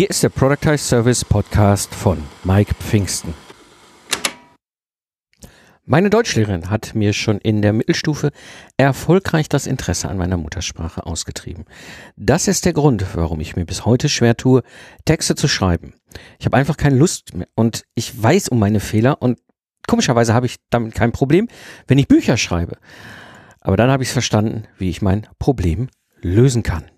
Hier ist der Productize Service Podcast von Mike Pfingsten. Meine Deutschlehrerin hat mir schon in der Mittelstufe erfolgreich das Interesse an meiner Muttersprache ausgetrieben. Das ist der Grund, warum ich mir bis heute schwer tue, Texte zu schreiben. Ich habe einfach keine Lust mehr und ich weiß um meine Fehler und komischerweise habe ich damit kein Problem, wenn ich Bücher schreibe. Aber dann habe ich es verstanden, wie ich mein Problem lösen kann.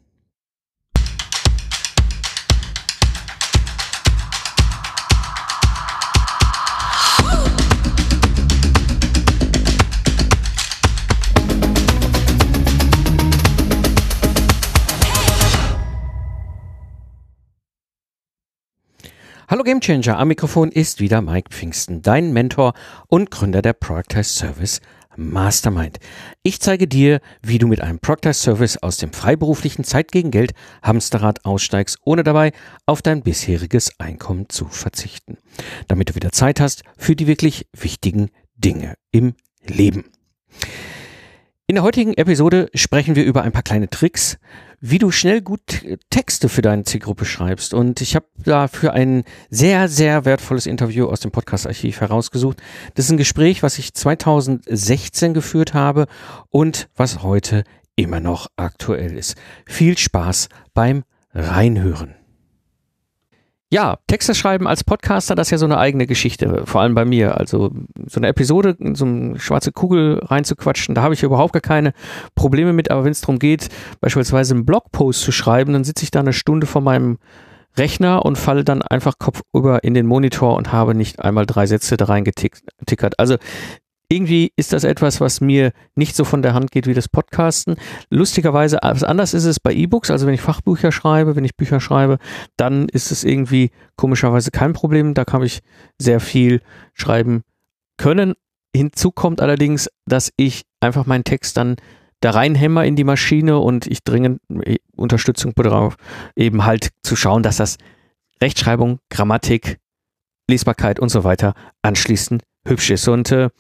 Hallo Gamechanger, am Mikrofon ist wieder Mike Pfingsten, dein Mentor und Gründer der Productize Service Mastermind. Ich zeige dir, wie du mit einem Proctice Service aus dem freiberuflichen Zeit gegen Geld Hamsterrad aussteigst, ohne dabei auf dein bisheriges Einkommen zu verzichten. Damit du wieder Zeit hast für die wirklich wichtigen Dinge im Leben. In der heutigen Episode sprechen wir über ein paar kleine Tricks, wie du schnell gut Texte für deine Zielgruppe schreibst. Und ich habe dafür ein sehr, sehr wertvolles Interview aus dem Podcast-Archiv herausgesucht. Das ist ein Gespräch, was ich 2016 geführt habe und was heute immer noch aktuell ist. Viel Spaß beim Reinhören. Ja, Texte schreiben als Podcaster, das ist ja so eine eigene Geschichte, vor allem bei mir. Also so eine Episode in so eine schwarze Kugel reinzuquatschen, da habe ich überhaupt gar keine Probleme mit, aber wenn es darum geht, beispielsweise einen Blogpost zu schreiben, dann sitze ich da eine Stunde vor meinem Rechner und falle dann einfach kopfüber in den Monitor und habe nicht einmal drei Sätze da reingetickert. Also irgendwie ist das etwas, was mir nicht so von der Hand geht wie das Podcasten. Lustigerweise, anders ist es bei E-Books, also wenn ich Fachbücher schreibe, wenn ich Bücher schreibe, dann ist es irgendwie komischerweise kein Problem. Da kann ich sehr viel schreiben können. Hinzu kommt allerdings, dass ich einfach meinen Text dann da reinhämmer in die Maschine und ich dringend äh, Unterstützung bedarf, eben halt zu schauen, dass das Rechtschreibung, Grammatik, Lesbarkeit und so weiter anschließend hübsch ist. Und äh,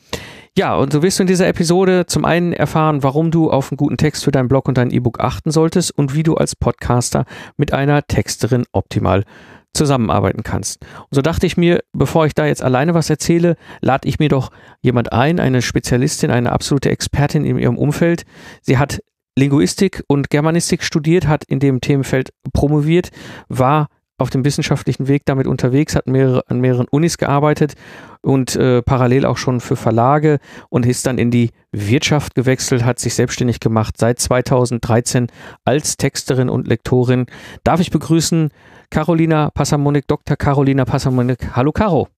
ja, und so wirst du in dieser Episode zum einen erfahren, warum du auf einen guten Text für deinen Blog und dein E-Book achten solltest und wie du als Podcaster mit einer Texterin optimal zusammenarbeiten kannst. Und so dachte ich mir, bevor ich da jetzt alleine was erzähle, lade ich mir doch jemand ein, eine Spezialistin, eine absolute Expertin in ihrem Umfeld. Sie hat Linguistik und Germanistik studiert, hat in dem Themenfeld promoviert, war auf dem wissenschaftlichen Weg damit unterwegs, hat mehrere, an mehreren Unis gearbeitet und äh, parallel auch schon für Verlage und ist dann in die Wirtschaft gewechselt, hat sich selbstständig gemacht seit 2013 als Texterin und Lektorin. Darf ich begrüßen Carolina Passamonik, Dr. Carolina Passamonik. Hallo Caro.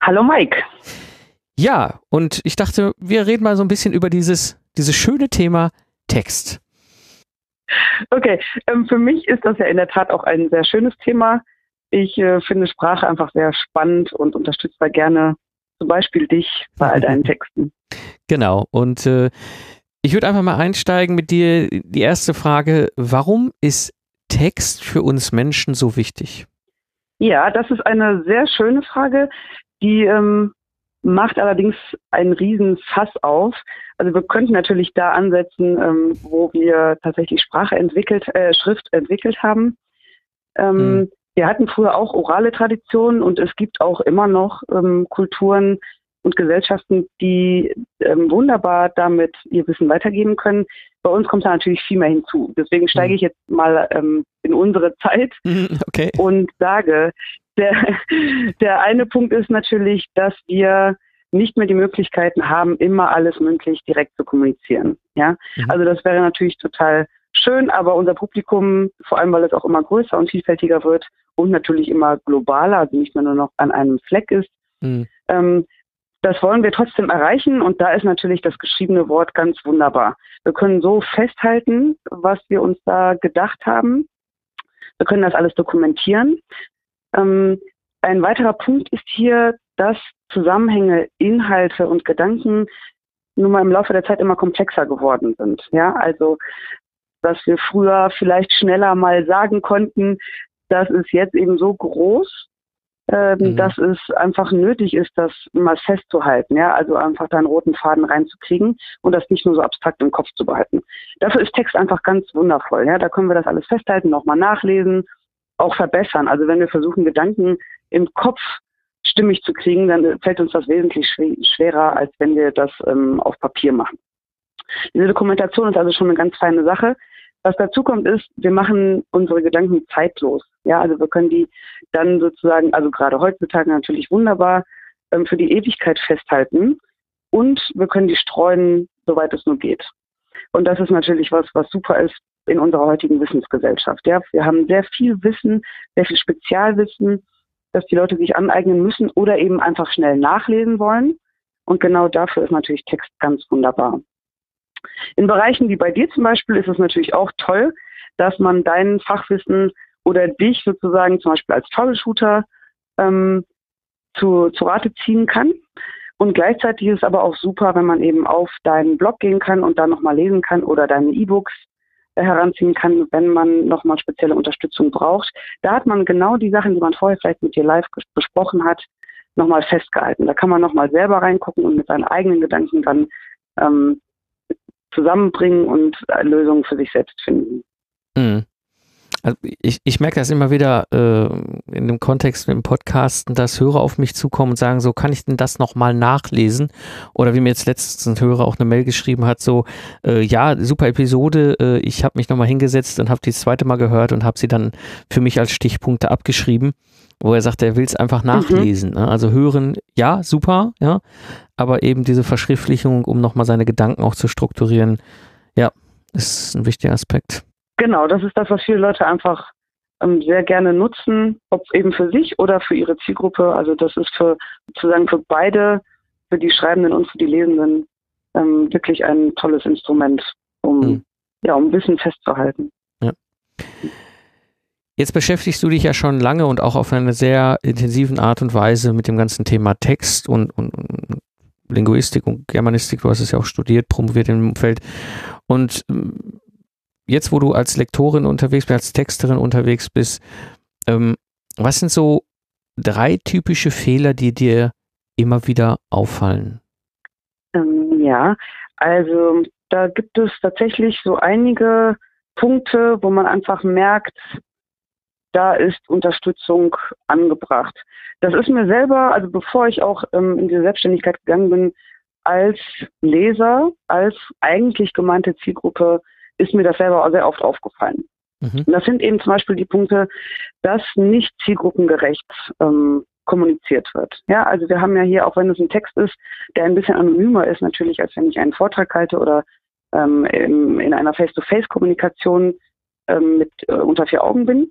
Hallo Mike. Ja, und ich dachte, wir reden mal so ein bisschen über dieses, dieses schöne Thema Text. Okay, ähm, für mich ist das ja in der Tat auch ein sehr schönes Thema. Ich äh, finde Sprache einfach sehr spannend und unterstütze da gerne zum Beispiel dich bei all deinen Texten. Genau, und äh, ich würde einfach mal einsteigen mit dir. Die erste Frage, warum ist Text für uns Menschen so wichtig? Ja, das ist eine sehr schöne Frage, die ähm, macht allerdings einen riesen Fass auf. Also wir könnten natürlich da ansetzen, ähm, wo wir tatsächlich Sprache entwickelt, äh, Schrift entwickelt haben. Ähm, mhm. Wir hatten früher auch orale Traditionen und es gibt auch immer noch ähm, Kulturen und Gesellschaften, die ähm, wunderbar damit ihr Wissen weitergeben können. Bei uns kommt da natürlich viel mehr hinzu. Deswegen steige mhm. ich jetzt mal ähm, in unsere Zeit okay. und sage, der, der eine Punkt ist natürlich, dass wir nicht mehr die Möglichkeiten haben, immer alles mündlich direkt zu kommunizieren. Ja, mhm. also das wäre natürlich total schön, aber unser Publikum, vor allem weil es auch immer größer und vielfältiger wird und natürlich immer globaler, also nicht mehr nur noch an einem Fleck ist, mhm. ähm, das wollen wir trotzdem erreichen und da ist natürlich das geschriebene Wort ganz wunderbar. Wir können so festhalten, was wir uns da gedacht haben. Wir können das alles dokumentieren. Ähm, ein weiterer Punkt ist hier, dass Zusammenhänge, Inhalte und Gedanken nun mal im Laufe der Zeit immer komplexer geworden sind. Ja, also dass wir früher vielleicht schneller mal sagen konnten, das ist jetzt eben so groß, ähm, mhm. dass es einfach nötig ist, das mal festzuhalten, ja, also einfach da einen roten Faden reinzukriegen und das nicht nur so abstrakt im Kopf zu behalten. Dafür ist Text einfach ganz wundervoll, ja, da können wir das alles festhalten, nochmal nachlesen auch verbessern. Also wenn wir versuchen, Gedanken im Kopf stimmig zu kriegen, dann fällt uns das wesentlich schwerer, als wenn wir das ähm, auf Papier machen. Diese Dokumentation ist also schon eine ganz feine Sache. Was dazu kommt, ist, wir machen unsere Gedanken zeitlos. Ja, also wir können die dann sozusagen, also gerade heutzutage natürlich wunderbar ähm, für die Ewigkeit festhalten und wir können die streuen, soweit es nur geht. Und das ist natürlich was, was super ist in unserer heutigen Wissensgesellschaft. Ja, wir haben sehr viel Wissen, sehr viel Spezialwissen, das die Leute sich aneignen müssen oder eben einfach schnell nachlesen wollen. Und genau dafür ist natürlich Text ganz wunderbar. In Bereichen wie bei dir zum Beispiel ist es natürlich auch toll, dass man dein Fachwissen oder dich sozusagen zum Beispiel als Troubleshooter ähm, zu, zu Rate ziehen kann. Und gleichzeitig ist es aber auch super, wenn man eben auf deinen Blog gehen kann und da nochmal lesen kann oder deine E-Books heranziehen kann, wenn man nochmal spezielle Unterstützung braucht. Da hat man genau die Sachen, die man vorher vielleicht mit dir live besprochen hat, nochmal festgehalten. Da kann man nochmal selber reingucken und mit seinen eigenen Gedanken dann ähm, zusammenbringen und Lösungen für sich selbst finden. Mhm. Also ich, ich merke das immer wieder äh, in dem Kontext im Podcasten, dass Hörer auf mich zukommen und sagen, so kann ich denn das nochmal nachlesen? Oder wie mir jetzt letztens ein Hörer auch eine Mail geschrieben hat, so, äh, ja, super Episode, äh, ich habe mich nochmal hingesetzt und habe die zweite Mal gehört und habe sie dann für mich als Stichpunkte abgeschrieben, wo er sagt, er will es einfach mhm. nachlesen. Mhm. Ne? Also hören, ja, super, ja, aber eben diese Verschriftlichung, um nochmal seine Gedanken auch zu strukturieren, ja, ist ein wichtiger Aspekt. Genau, das ist das, was viele Leute einfach ähm, sehr gerne nutzen, ob eben für sich oder für ihre Zielgruppe. Also das ist für sozusagen für beide, für die Schreibenden und für die Lesenden ähm, wirklich ein tolles Instrument, um mhm. ja, um Wissen festzuhalten. Ja. Jetzt beschäftigst du dich ja schon lange und auch auf eine sehr intensiven Art und Weise mit dem ganzen Thema Text und, und, und Linguistik und Germanistik. Du hast es ja auch studiert, promoviert im Feld. Und ähm, jetzt, wo du als Lektorin unterwegs bist, als Texterin unterwegs bist, ähm, was sind so drei typische Fehler, die dir immer wieder auffallen? Ähm, ja, also da gibt es tatsächlich so einige Punkte, wo man einfach merkt, da ist Unterstützung angebracht. Das ist mir selber, also bevor ich auch ähm, in die Selbstständigkeit gegangen bin, als Leser, als eigentlich gemeinte Zielgruppe ist mir das selber auch sehr oft aufgefallen. Mhm. Und das sind eben zum Beispiel die Punkte, dass nicht zielgruppengerecht ähm, kommuniziert wird. Ja, also wir haben ja hier, auch wenn es ein Text ist, der ein bisschen anonymer ist, natürlich, als wenn ich einen Vortrag halte oder ähm, in, in, einer Face-to-Face-Kommunikation ähm, mit äh, unter vier Augen bin,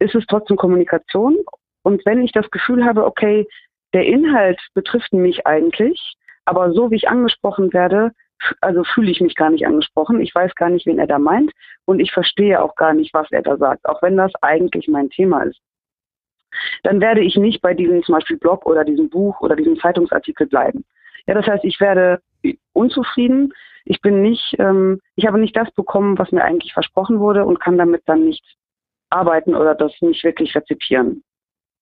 ist es trotzdem Kommunikation. Und wenn ich das Gefühl habe, okay, der Inhalt betrifft mich eigentlich, aber so wie ich angesprochen werde, also fühle ich mich gar nicht angesprochen. Ich weiß gar nicht, wen er da meint und ich verstehe auch gar nicht, was er da sagt, auch wenn das eigentlich mein Thema ist. Dann werde ich nicht bei diesem zum Beispiel Blog oder diesem Buch oder diesem Zeitungsartikel bleiben. Ja, das heißt, ich werde unzufrieden. Ich bin nicht, ähm, ich habe nicht das bekommen, was mir eigentlich versprochen wurde und kann damit dann nicht arbeiten oder das nicht wirklich rezipieren.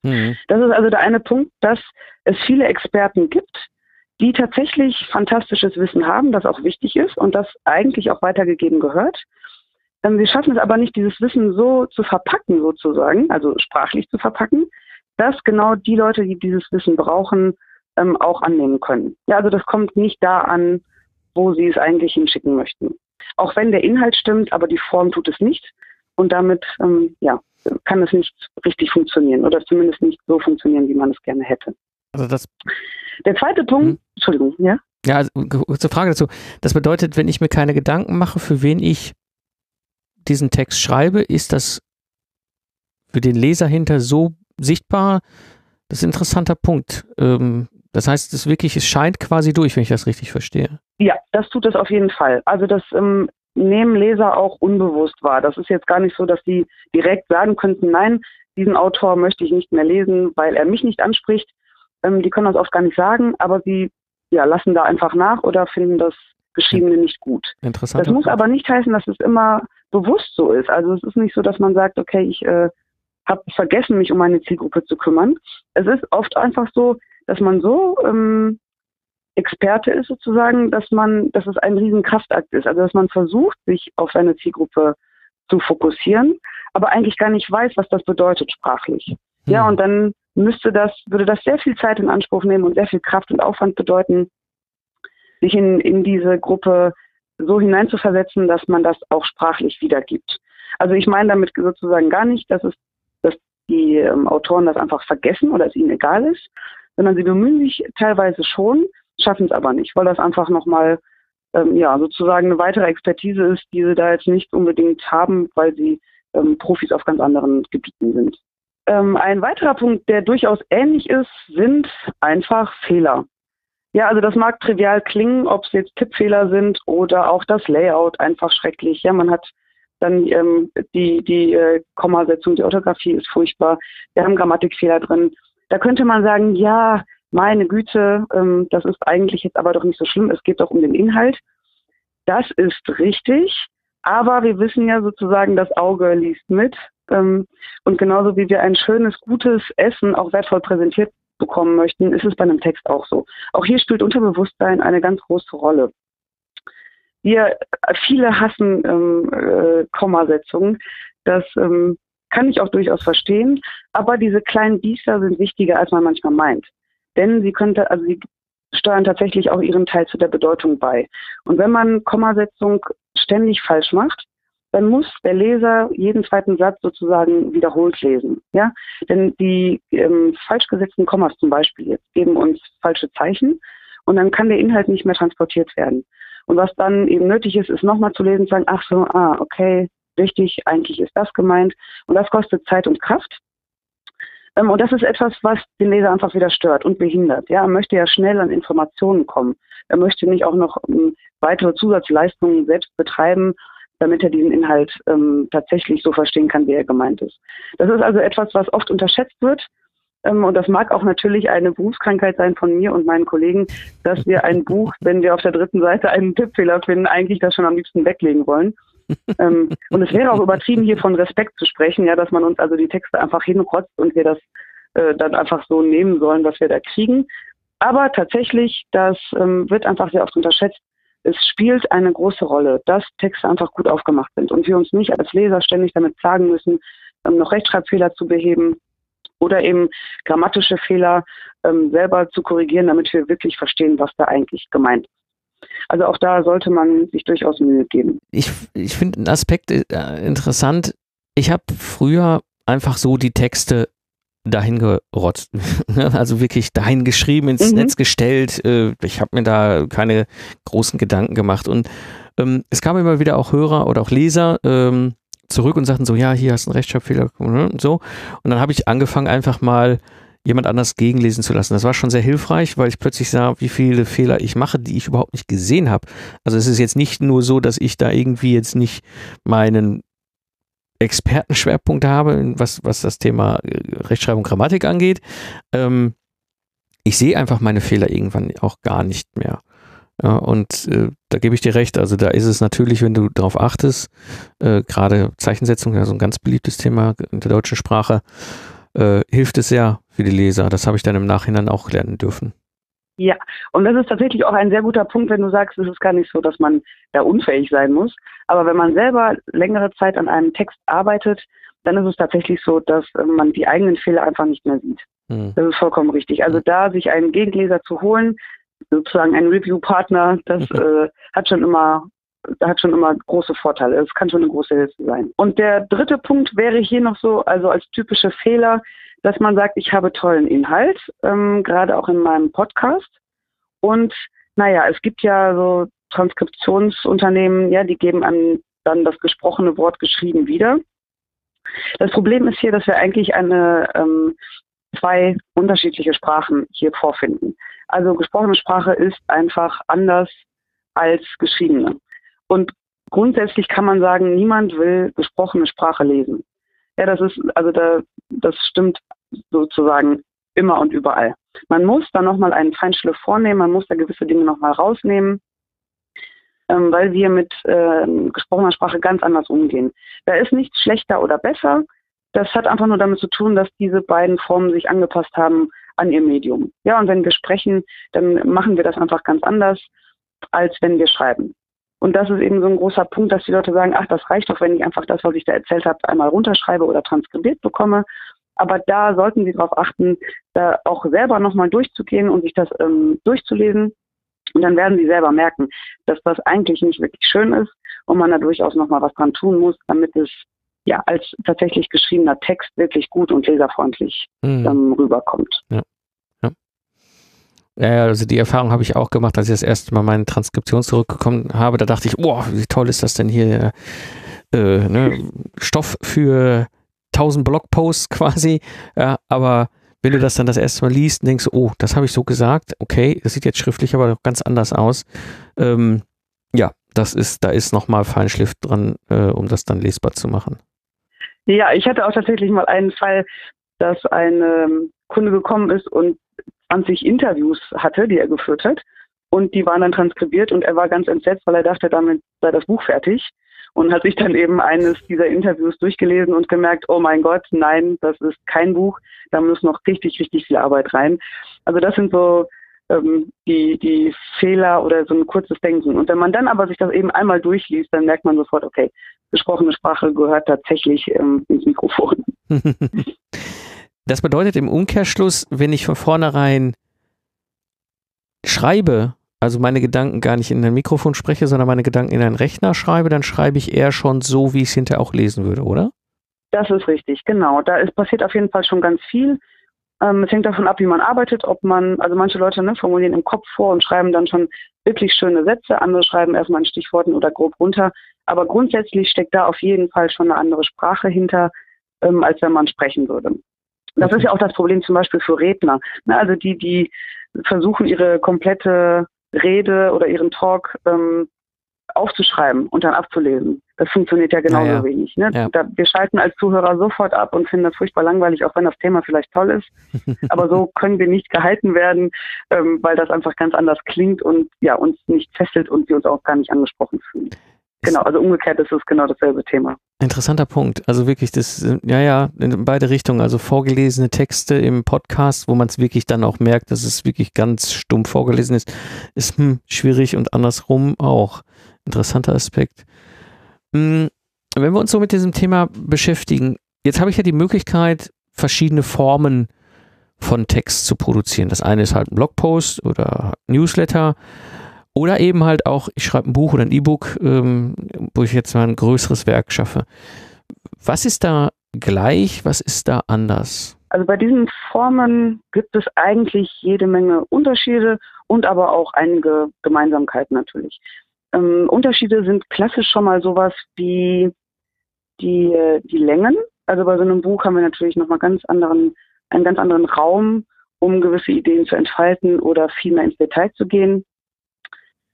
Mhm. Das ist also der eine Punkt, dass es viele Experten gibt, die tatsächlich fantastisches Wissen haben, das auch wichtig ist und das eigentlich auch weitergegeben gehört. Ähm, sie schaffen es aber nicht, dieses Wissen so zu verpacken, sozusagen, also sprachlich zu verpacken, dass genau die Leute, die dieses Wissen brauchen, ähm, auch annehmen können. Ja, also das kommt nicht da an, wo sie es eigentlich hinschicken möchten. Auch wenn der Inhalt stimmt, aber die Form tut es nicht. Und damit, ähm, ja, kann es nicht richtig funktionieren oder zumindest nicht so funktionieren, wie man es gerne hätte. Also das der zweite Punkt, hm. Entschuldigung, ja? Ja, also, kurze Frage dazu. Das bedeutet, wenn ich mir keine Gedanken mache, für wen ich diesen Text schreibe, ist das für den Leser hinter so sichtbar? Das ist ein interessanter Punkt. Ähm, das heißt, es wirklich, es scheint quasi durch, wenn ich das richtig verstehe. Ja, das tut es auf jeden Fall. Also das ähm, nehmen Leser auch unbewusst wahr. Das ist jetzt gar nicht so, dass die direkt sagen könnten, nein, diesen Autor möchte ich nicht mehr lesen, weil er mich nicht anspricht, ähm, die können das oft gar nicht sagen, aber sie ja, lassen da einfach nach oder finden das Geschriebene nicht gut. Interessant. Das muss aber nicht heißen, dass es immer bewusst so ist. Also es ist nicht so, dass man sagt, okay, ich äh, habe vergessen, mich um meine Zielgruppe zu kümmern. Es ist oft einfach so, dass man so ähm, Experte ist sozusagen, dass man, dass es ein riesen Kraftakt ist. Also dass man versucht, sich auf seine Zielgruppe zu fokussieren, aber eigentlich gar nicht weiß, was das bedeutet sprachlich. Mhm. Ja, und dann müsste das, würde das sehr viel Zeit in Anspruch nehmen und sehr viel Kraft und Aufwand bedeuten, sich in, in diese Gruppe so hineinzuversetzen, dass man das auch sprachlich wiedergibt. Also ich meine damit sozusagen gar nicht, dass es, dass die ähm, Autoren das einfach vergessen oder es ihnen egal ist, sondern sie bemühen sich teilweise schon, schaffen es aber nicht, weil das einfach nochmal ähm, ja, sozusagen eine weitere Expertise ist, die sie da jetzt nicht unbedingt haben, weil sie ähm, Profis auf ganz anderen Gebieten sind. Ähm, ein weiterer Punkt, der durchaus ähnlich ist, sind einfach Fehler. Ja, also das mag trivial klingen, ob es jetzt Tippfehler sind oder auch das Layout einfach schrecklich. Ja, man hat dann ähm, die, die äh, Kommasetzung, die Orthographie ist furchtbar. Wir haben Grammatikfehler drin. Da könnte man sagen, ja, meine Güte, ähm, das ist eigentlich jetzt aber doch nicht so schlimm, es geht doch um den Inhalt. Das ist richtig, aber wir wissen ja sozusagen, das Auge liest mit. Ähm, und genauso wie wir ein schönes, gutes Essen auch wertvoll präsentiert bekommen möchten, ist es bei einem Text auch so. Auch hier spielt Unterbewusstsein eine ganz große Rolle. Wir, viele hassen ähm, äh, Kommasetzungen. Das ähm, kann ich auch durchaus verstehen, aber diese kleinen Biester sind wichtiger, als man manchmal meint denn sie könnte, also sie steuern tatsächlich auch ihren Teil zu der Bedeutung bei. Und wenn man Kommasetzung ständig falsch macht, dann muss der Leser jeden zweiten Satz sozusagen wiederholt lesen. Ja, denn die ähm, falsch gesetzten Kommas zum Beispiel jetzt geben uns falsche Zeichen und dann kann der Inhalt nicht mehr transportiert werden. Und was dann eben nötig ist, ist nochmal zu lesen, zu sagen, ach so, ah, okay, richtig, eigentlich ist das gemeint. Und das kostet Zeit und Kraft. Ähm, und das ist etwas, was den Leser einfach wieder stört und behindert. Ja, er möchte ja schnell an Informationen kommen. Er möchte nicht auch noch ähm, weitere Zusatzleistungen selbst betreiben, damit er diesen Inhalt ähm, tatsächlich so verstehen kann, wie er gemeint ist. Das ist also etwas, was oft unterschätzt wird. Ähm, und das mag auch natürlich eine Berufskrankheit sein von mir und meinen Kollegen, dass wir ein Buch, wenn wir auf der dritten Seite einen Tippfehler finden, eigentlich das schon am liebsten weglegen wollen ähm, und es wäre auch übertrieben, hier von Respekt zu sprechen, ja, dass man uns also die Texte einfach hinrotzt und wir das äh, dann einfach so nehmen sollen, was wir da kriegen. Aber tatsächlich, das ähm, wird einfach sehr oft unterschätzt. Es spielt eine große Rolle, dass Texte einfach gut aufgemacht sind und wir uns nicht als Leser ständig damit plagen müssen, ähm, noch Rechtschreibfehler zu beheben oder eben grammatische Fehler ähm, selber zu korrigieren, damit wir wirklich verstehen, was da eigentlich gemeint ist. Also auch da sollte man sich durchaus Mühe geben. Ich, ich finde einen Aspekt äh, interessant. Ich habe früher einfach so die Texte dahin gerotzt. also wirklich dahin geschrieben, ins mhm. Netz gestellt. Äh, ich habe mir da keine großen Gedanken gemacht. Und ähm, es kamen immer wieder auch Hörer oder auch Leser ähm, zurück und sagten so, ja, hier hast du einen Rechtschreibfehler und so. Und dann habe ich angefangen, einfach mal jemand anders gegenlesen zu lassen. Das war schon sehr hilfreich, weil ich plötzlich sah, wie viele Fehler ich mache, die ich überhaupt nicht gesehen habe. Also es ist jetzt nicht nur so, dass ich da irgendwie jetzt nicht meinen Expertenschwerpunkt habe, was, was das Thema äh, Rechtschreibung, Grammatik angeht. Ähm, ich sehe einfach meine Fehler irgendwann auch gar nicht mehr. Ja, und äh, da gebe ich dir recht. Also da ist es natürlich, wenn du darauf achtest, äh, gerade Zeichensetzung, ja so ein ganz beliebtes Thema in der deutschen Sprache, äh, hilft es sehr für die Leser. Das habe ich dann im Nachhinein auch lernen dürfen. Ja, und das ist tatsächlich auch ein sehr guter Punkt, wenn du sagst, es ist gar nicht so, dass man da unfähig sein muss. Aber wenn man selber längere Zeit an einem Text arbeitet, dann ist es tatsächlich so, dass äh, man die eigenen Fehler einfach nicht mehr sieht. Hm. Das ist vollkommen richtig. Also hm. da sich einen Gegenleser zu holen, sozusagen einen Review-Partner, das äh, hat schon immer hat schon immer große Vorteile. Es kann schon eine große Hilfe sein. Und der dritte Punkt wäre hier noch so, also als typische Fehler, dass man sagt, ich habe tollen Inhalt, ähm, gerade auch in meinem Podcast. Und naja, es gibt ja so Transkriptionsunternehmen, ja, die geben einem dann das gesprochene Wort geschrieben wieder. Das Problem ist hier, dass wir eigentlich eine ähm, zwei unterschiedliche Sprachen hier vorfinden. Also gesprochene Sprache ist einfach anders als geschriebene. Und grundsätzlich kann man sagen, niemand will gesprochene Sprache lesen. Ja, das ist, also da, das stimmt sozusagen immer und überall. Man muss da nochmal einen Feinschliff vornehmen, man muss da gewisse Dinge nochmal rausnehmen, ähm, weil wir mit äh, gesprochener Sprache ganz anders umgehen. Da ist nichts schlechter oder besser. Das hat einfach nur damit zu tun, dass diese beiden Formen sich angepasst haben an ihr Medium. Ja, und wenn wir sprechen, dann machen wir das einfach ganz anders, als wenn wir schreiben. Und das ist eben so ein großer Punkt, dass die Leute sagen, ach, das reicht doch, wenn ich einfach das, was ich da erzählt habe, einmal runterschreibe oder transkribiert bekomme. Aber da sollten Sie darauf achten, da auch selber nochmal durchzugehen und sich das ähm, durchzulesen. Und dann werden Sie selber merken, dass das eigentlich nicht wirklich schön ist und man da durchaus nochmal was dran tun muss, damit es ja als tatsächlich geschriebener Text wirklich gut und leserfreundlich mhm. ähm, rüberkommt. Ja. Ja, also die Erfahrung habe ich auch gemacht, als ich das erste Mal meine Transkription zurückgekommen habe. Da dachte ich, oh, wie toll ist das denn hier? Äh, ne? Stoff für 1000 Blogposts quasi. Ja, aber wenn du das dann das erste Mal liest, denkst du, oh, das habe ich so gesagt. Okay, das sieht jetzt schriftlich aber ganz anders aus. Ähm, ja, das ist, da ist nochmal Feinschliff dran, äh, um das dann lesbar zu machen. Ja, ich hatte auch tatsächlich mal einen Fall, dass ein ähm, Kunde gekommen ist und 20 Interviews hatte, die er geführt hat. Und die waren dann transkribiert und er war ganz entsetzt, weil er dachte, damit sei das Buch fertig. Und hat sich dann eben eines dieser Interviews durchgelesen und gemerkt, oh mein Gott, nein, das ist kein Buch, da muss noch richtig, richtig viel Arbeit rein. Also das sind so ähm, die, die Fehler oder so ein kurzes Denken. Und wenn man dann aber sich das eben einmal durchliest, dann merkt man sofort, okay, gesprochene Sprache gehört tatsächlich ähm, ins Mikrofon. Das bedeutet im Umkehrschluss, wenn ich von vornherein schreibe, also meine Gedanken gar nicht in ein Mikrofon spreche, sondern meine Gedanken in einen Rechner schreibe, dann schreibe ich eher schon so, wie ich es hinterher auch lesen würde, oder? Das ist richtig, genau. Da ist, passiert auf jeden Fall schon ganz viel. Ähm, es hängt davon ab, wie man arbeitet, ob man, also manche Leute ne, formulieren im Kopf vor und schreiben dann schon wirklich schöne Sätze, andere schreiben erstmal in Stichworten oder grob runter. Aber grundsätzlich steckt da auf jeden Fall schon eine andere Sprache hinter, ähm, als wenn man sprechen würde. Das okay. ist ja auch das Problem zum Beispiel für Redner. Ne, also die, die versuchen, ihre komplette Rede oder ihren Talk ähm, aufzuschreiben und dann abzulesen. Das funktioniert ja genauso ja, ja. wenig. Ne? Ja. Da, wir schalten als Zuhörer sofort ab und finden das furchtbar langweilig, auch wenn das Thema vielleicht toll ist. Aber so können wir nicht gehalten werden, ähm, weil das einfach ganz anders klingt und ja uns nicht fesselt und wir uns auch gar nicht angesprochen fühlen. Genau, also umgekehrt ist es genau dasselbe Thema. Interessanter Punkt. Also wirklich, das, ja, ja, in beide Richtungen. Also vorgelesene Texte im Podcast, wo man es wirklich dann auch merkt, dass es wirklich ganz stumpf vorgelesen ist, ist hm, schwierig und andersrum auch. Interessanter Aspekt. Hm, wenn wir uns so mit diesem Thema beschäftigen, jetzt habe ich ja die Möglichkeit, verschiedene Formen von Text zu produzieren. Das eine ist halt ein Blogpost oder Newsletter. Oder eben halt auch, ich schreibe ein Buch oder ein E-Book, ähm, wo ich jetzt mal ein größeres Werk schaffe. Was ist da gleich, was ist da anders? Also bei diesen Formen gibt es eigentlich jede Menge Unterschiede und aber auch einige Gemeinsamkeiten natürlich. Ähm, Unterschiede sind klassisch schon mal sowas wie die, die Längen. Also bei so einem Buch haben wir natürlich nochmal ganz anderen, einen ganz anderen Raum, um gewisse Ideen zu entfalten oder viel mehr ins Detail zu gehen.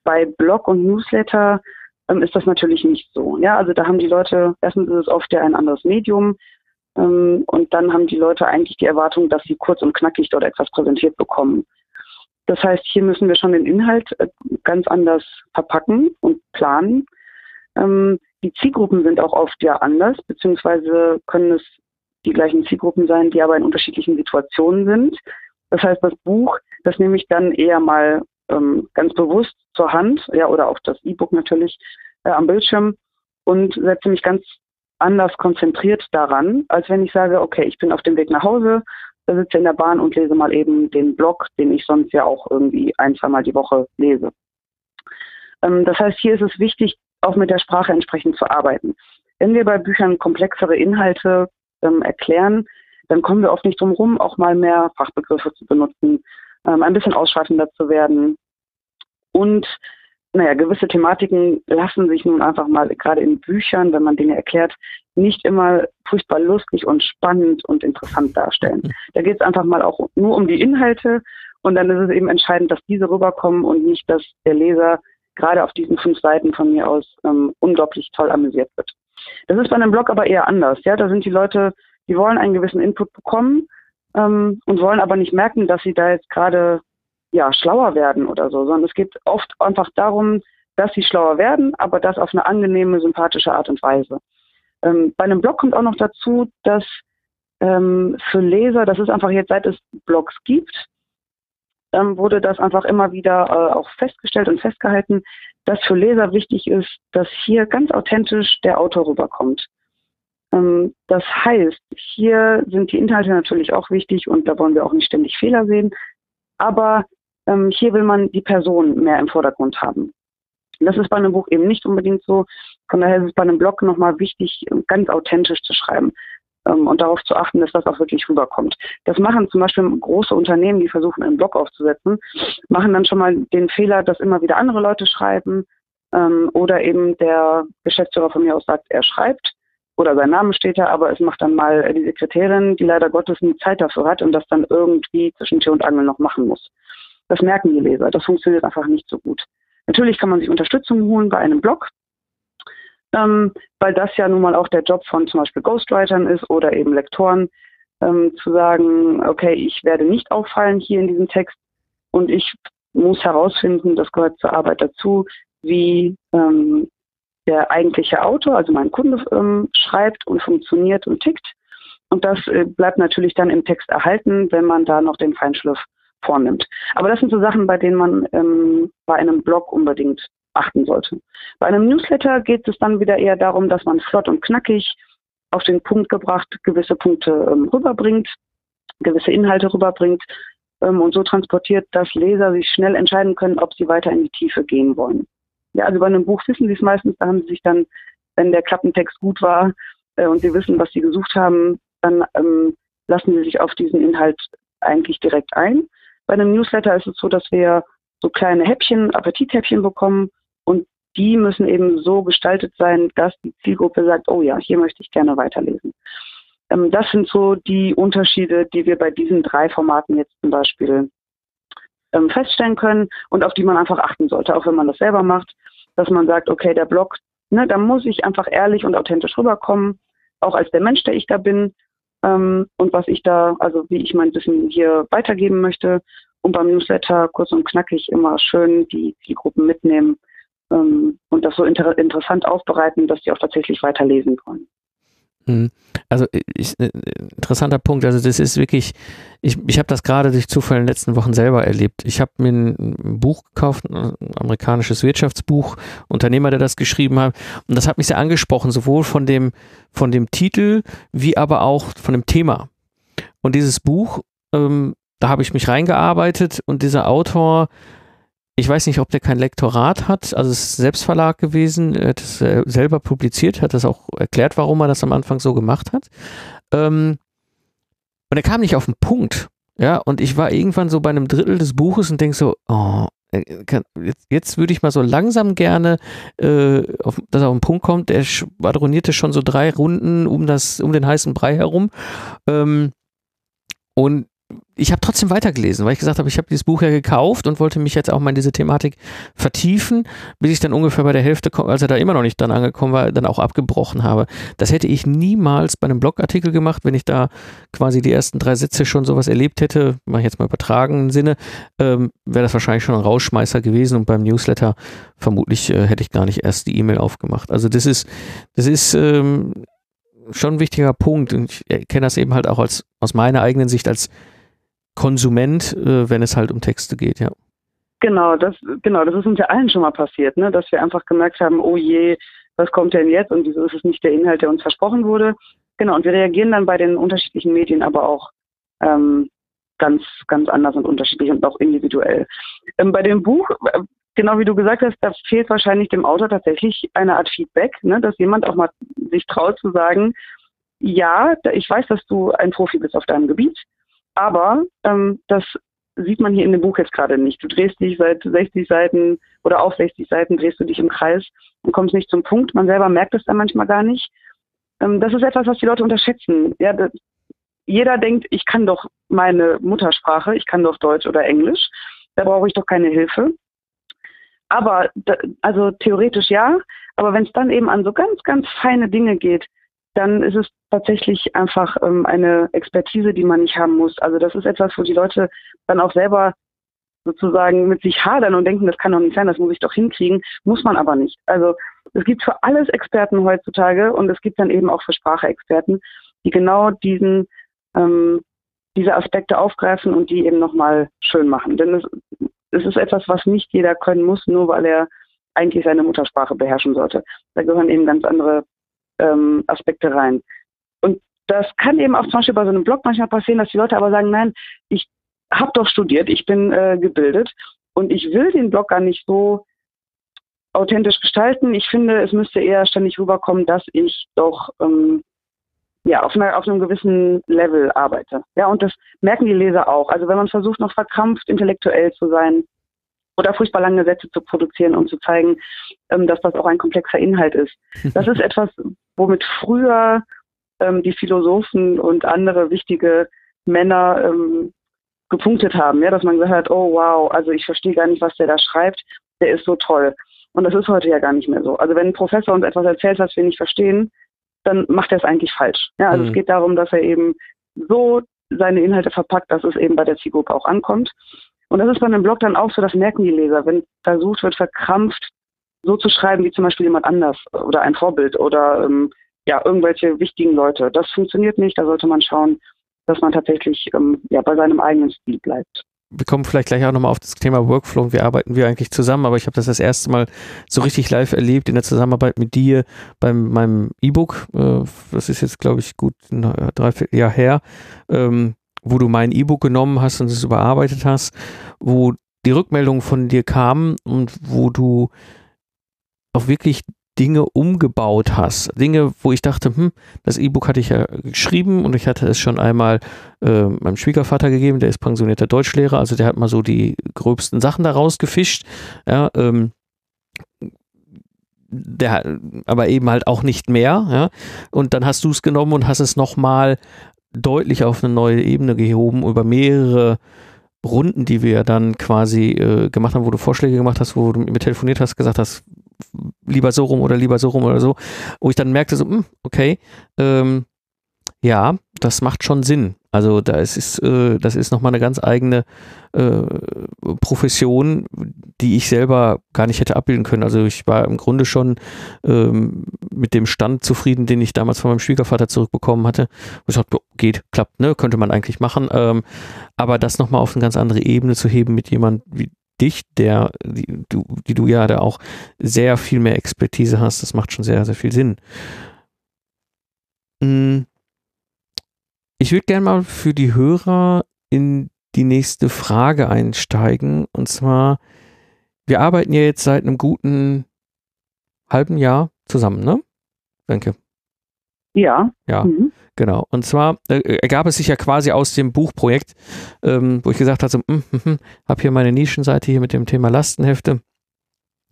Bei Blog und Newsletter ähm, ist das natürlich nicht so. Ja, also da haben die Leute, erstens ist es oft ja ein anderes Medium ähm, und dann haben die Leute eigentlich die Erwartung, dass sie kurz und knackig dort etwas präsentiert bekommen. Das heißt, hier müssen wir schon den Inhalt äh, ganz anders verpacken und planen. Ähm, die Zielgruppen sind auch oft ja anders, beziehungsweise können es die gleichen Zielgruppen sein, die aber in unterschiedlichen Situationen sind. Das heißt, das Buch, das nehme ich dann eher mal ähm, ganz bewusst zur Hand, ja, oder auch das E-Book natürlich äh, am Bildschirm und setze mich ganz anders konzentriert daran, als wenn ich sage, okay, ich bin auf dem Weg nach Hause, da sitze in der Bahn und lese mal eben den Blog, den ich sonst ja auch irgendwie ein, zweimal die Woche lese. Ähm, das heißt, hier ist es wichtig, auch mit der Sprache entsprechend zu arbeiten. Wenn wir bei Büchern komplexere Inhalte ähm, erklären, dann kommen wir oft nicht drum rum, auch mal mehr Fachbegriffe zu benutzen, ähm, ein bisschen ausschweifender zu werden. Und naja, gewisse Thematiken lassen sich nun einfach mal, gerade in Büchern, wenn man Dinge erklärt, nicht immer furchtbar lustig und spannend und interessant darstellen. Da geht es einfach mal auch nur um die Inhalte und dann ist es eben entscheidend, dass diese rüberkommen und nicht, dass der Leser gerade auf diesen fünf Seiten von mir aus ähm, unglaublich toll amüsiert wird. Das ist bei einem Blog aber eher anders. Ja, da sind die Leute, die wollen einen gewissen Input bekommen ähm, und wollen aber nicht merken, dass sie da jetzt gerade ja schlauer werden oder so, sondern es geht oft einfach darum, dass sie schlauer werden, aber das auf eine angenehme, sympathische Art und Weise. Ähm, bei einem Blog kommt auch noch dazu, dass ähm, für Leser, das ist einfach jetzt seit es Blogs gibt, ähm, wurde das einfach immer wieder äh, auch festgestellt und festgehalten, dass für Leser wichtig ist, dass hier ganz authentisch der Autor rüberkommt. Ähm, das heißt, hier sind die Inhalte natürlich auch wichtig und da wollen wir auch nicht ständig Fehler sehen. Aber ähm, hier will man die Person mehr im Vordergrund haben. Das ist bei einem Buch eben nicht unbedingt so. Von daher ist es bei einem Blog nochmal wichtig, ganz authentisch zu schreiben ähm, und darauf zu achten, dass das auch wirklich rüberkommt. Das machen zum Beispiel große Unternehmen, die versuchen, einen Blog aufzusetzen, machen dann schon mal den Fehler, dass immer wieder andere Leute schreiben oder eben der Geschäftsführer von mir aus sagt, er schreibt oder sein Name steht da, aber es macht dann mal die Sekretärin, die leider Gottes nie Zeit dafür hat und das dann irgendwie zwischen Tür und Angel noch machen muss. Das merken die Leser. Das funktioniert einfach nicht so gut. Natürlich kann man sich Unterstützung holen bei einem Blog, ähm, weil das ja nun mal auch der Job von zum Beispiel Ghostwritern ist oder eben Lektoren, ähm, zu sagen, okay, ich werde nicht auffallen hier in diesem Text und ich muss herausfinden, das gehört zur Arbeit dazu, wie ähm, der eigentliche Autor, also mein Kunde, ähm, schreibt und funktioniert und tickt. Und das äh, bleibt natürlich dann im Text erhalten, wenn man da noch den Feinschliff vornimmt. Aber das sind so Sachen, bei denen man ähm, bei einem Blog unbedingt achten sollte. Bei einem Newsletter geht es dann wieder eher darum, dass man flott und knackig auf den Punkt gebracht gewisse Punkte ähm, rüberbringt, gewisse Inhalte rüberbringt ähm, und so transportiert, dass Leser sich schnell entscheiden können, ob sie weiter in die Tiefe gehen wollen. Ja, also bei einem Buch wissen sie es meistens, da haben sie sich dann, wenn der Klappentext gut war äh, und sie wissen, was sie gesucht haben, dann ähm, lassen sie sich auf diesen Inhalt eigentlich direkt ein. Bei einem Newsletter ist es so, dass wir so kleine Häppchen, Appetithäppchen bekommen und die müssen eben so gestaltet sein, dass die Zielgruppe sagt, oh ja, hier möchte ich gerne weiterlesen. Ähm, das sind so die Unterschiede, die wir bei diesen drei Formaten jetzt zum Beispiel ähm, feststellen können und auf die man einfach achten sollte, auch wenn man das selber macht, dass man sagt, okay, der Blog, ne, da muss ich einfach ehrlich und authentisch rüberkommen, auch als der Mensch, der ich da bin ähm, und was ich da, also wie ich mein Wissen hier weitergeben möchte. Und beim Newsletter kurz und knackig immer schön die Zielgruppen mitnehmen ähm, und das so inter interessant aufbereiten, dass die auch tatsächlich weiterlesen wollen. Hm. Also ich, äh, interessanter Punkt. Also das ist wirklich, ich, ich habe das gerade durch Zufall in den letzten Wochen selber erlebt. Ich habe mir ein Buch gekauft, ein amerikanisches Wirtschaftsbuch, Unternehmer, der das geschrieben hat. Und das hat mich sehr angesprochen, sowohl von dem, von dem Titel wie aber auch von dem Thema. Und dieses Buch, ähm, da habe ich mich reingearbeitet und dieser Autor ich weiß nicht, ob der kein Lektorat hat, also es ist Selbstverlag gewesen, er hat es selber publiziert, hat das auch erklärt, warum er das am Anfang so gemacht hat. Ähm, und er kam nicht auf den Punkt. Ja, und ich war irgendwann so bei einem Drittel des Buches und denke so, oh, jetzt, jetzt würde ich mal so langsam gerne, äh, auf, dass er auf den Punkt kommt. Er schwadronierte schon so drei Runden um das, um den heißen Brei herum. Ähm, und ich habe trotzdem weitergelesen, weil ich gesagt habe, ich habe dieses Buch ja gekauft und wollte mich jetzt auch mal in diese Thematik vertiefen, bis ich dann ungefähr bei der Hälfte, als er da immer noch nicht dann angekommen war, dann auch abgebrochen habe. Das hätte ich niemals bei einem Blogartikel gemacht, wenn ich da quasi die ersten drei Sätze schon sowas erlebt hätte, mache ich jetzt mal übertragenen Sinne, ähm, wäre das wahrscheinlich schon ein Rausschmeißer gewesen und beim Newsletter vermutlich äh, hätte ich gar nicht erst die E-Mail aufgemacht. Also das ist, das ist ähm, schon ein wichtiger Punkt und ich kenne das eben halt auch als aus meiner eigenen Sicht als Konsument, äh, wenn es halt um Texte geht, ja. Genau, das, genau, das ist uns ja allen schon mal passiert, ne? dass wir einfach gemerkt haben, oh je, was kommt denn jetzt und wieso ist es nicht der Inhalt, der uns versprochen wurde. Genau, und wir reagieren dann bei den unterschiedlichen Medien aber auch ähm, ganz, ganz anders und unterschiedlich und auch individuell. Ähm, bei dem Buch, äh, genau wie du gesagt hast, da fehlt wahrscheinlich dem Autor tatsächlich eine Art Feedback, ne? dass jemand auch mal sich traut zu sagen, ja, ich weiß, dass du ein Profi bist auf deinem Gebiet, aber ähm, das sieht man hier in dem Buch jetzt gerade nicht. Du drehst dich seit 60 Seiten oder auf 60 Seiten drehst du dich im Kreis und kommst nicht zum Punkt. Man selber merkt es dann manchmal gar nicht. Ähm, das ist etwas, was die Leute unterschätzen. Ja, das, jeder denkt, ich kann doch meine Muttersprache, ich kann doch Deutsch oder Englisch. Da brauche ich doch keine Hilfe. Aber also theoretisch ja, aber wenn es dann eben an so ganz, ganz feine Dinge geht, dann ist es tatsächlich einfach ähm, eine Expertise, die man nicht haben muss. Also das ist etwas, wo die Leute dann auch selber sozusagen mit sich hadern und denken, das kann doch nicht sein, das muss ich doch hinkriegen, muss man aber nicht. Also es gibt für alles Experten heutzutage und es gibt dann eben auch für Sprache Experten, die genau diesen, ähm, diese Aspekte aufgreifen und die eben nochmal schön machen. Denn es, es ist etwas, was nicht jeder können muss, nur weil er eigentlich seine Muttersprache beherrschen sollte. Da gehören eben ganz andere ähm, Aspekte rein. Und das kann eben auch zum Beispiel bei so einem Blog manchmal passieren, dass die Leute aber sagen, nein, ich habe doch studiert, ich bin äh, gebildet und ich will den Blog gar nicht so authentisch gestalten. Ich finde, es müsste eher ständig rüberkommen, dass ich doch ähm, ja, auf, einer, auf einem gewissen Level arbeite. Ja, und das merken die Leser auch. Also wenn man versucht, noch verkrampft intellektuell zu sein oder furchtbar lange Sätze zu produzieren und zu zeigen, ähm, dass das auch ein komplexer Inhalt ist. Das ist etwas, womit früher ähm, die Philosophen und andere wichtige Männer ähm, gepunktet haben, ja, dass man gesagt hat, oh wow, also ich verstehe gar nicht, was der da schreibt, der ist so toll. Und das ist heute ja gar nicht mehr so. Also wenn ein Professor uns etwas erzählt, was wir nicht verstehen, dann macht er es eigentlich falsch. Ja, also mhm. es geht darum, dass er eben so seine Inhalte verpackt, dass es eben bei der Zielgruppe auch ankommt. Und das ist bei einem Blog dann auch so, das merken die Leser, wenn versucht wird, verkrampft so zu schreiben wie zum Beispiel jemand anders oder ein Vorbild oder ähm, ja, irgendwelche wichtigen Leute. Das funktioniert nicht, da sollte man schauen, dass man tatsächlich ähm, ja, bei seinem eigenen Stil bleibt wir kommen vielleicht gleich auch nochmal auf das Thema Workflow und wie arbeiten wir eigentlich zusammen, aber ich habe das das erste Mal so richtig live erlebt in der Zusammenarbeit mit dir bei meinem E-Book. Äh, das ist jetzt, glaube ich, gut ein Dreivierteljahr her, ähm, wo du mein E-Book genommen hast und es überarbeitet hast, wo die Rückmeldungen von dir kamen und wo du auch wirklich Dinge umgebaut hast. Dinge, wo ich dachte, hm, das E-Book hatte ich ja geschrieben und ich hatte es schon einmal äh, meinem Schwiegervater gegeben, der ist pensionierter Deutschlehrer, also der hat mal so die gröbsten Sachen da rausgefischt. Ja, ähm, der, aber eben halt auch nicht mehr. Ja? Und dann hast du es genommen und hast es nochmal deutlich auf eine neue Ebene gehoben über mehrere Runden, die wir dann quasi äh, gemacht haben, wo du Vorschläge gemacht hast, wo du mit mir telefoniert hast, gesagt hast, lieber so rum oder lieber so rum oder so, wo ich dann merkte, so, hm, okay, ähm, ja, das macht schon Sinn. Also da ist, äh, das ist nochmal eine ganz eigene äh, Profession, die ich selber gar nicht hätte abbilden können. Also ich war im Grunde schon ähm, mit dem Stand zufrieden, den ich damals von meinem Schwiegervater zurückbekommen hatte. Ich dachte, geht, klappt, ne, könnte man eigentlich machen. Ähm, aber das nochmal auf eine ganz andere Ebene zu heben mit jemand wie dich, der, die du, die du ja da auch sehr viel mehr Expertise hast, das macht schon sehr, sehr viel Sinn. Hm. Ich würde gerne mal für die Hörer in die nächste Frage einsteigen. Und zwar, wir arbeiten ja jetzt seit einem guten halben Jahr zusammen, ne? Danke. Ja. Ja. Mhm. Genau. Und zwar äh, ergab es sich ja quasi aus dem Buchprojekt, ähm, wo ich gesagt habe, so, mm, mm, mm, habe hier meine Nischenseite hier mit dem Thema Lastenhefte.